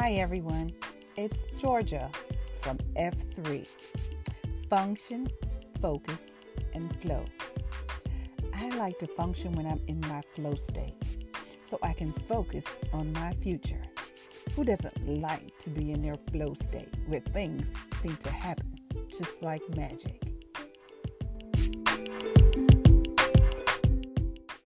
Hi, everyone. It's Georgia from F3 Function, Focus, and Flow. I like to function when I'm in my flow state so I can focus on my future. Who doesn't like to be in their flow state where things seem to happen just like magic?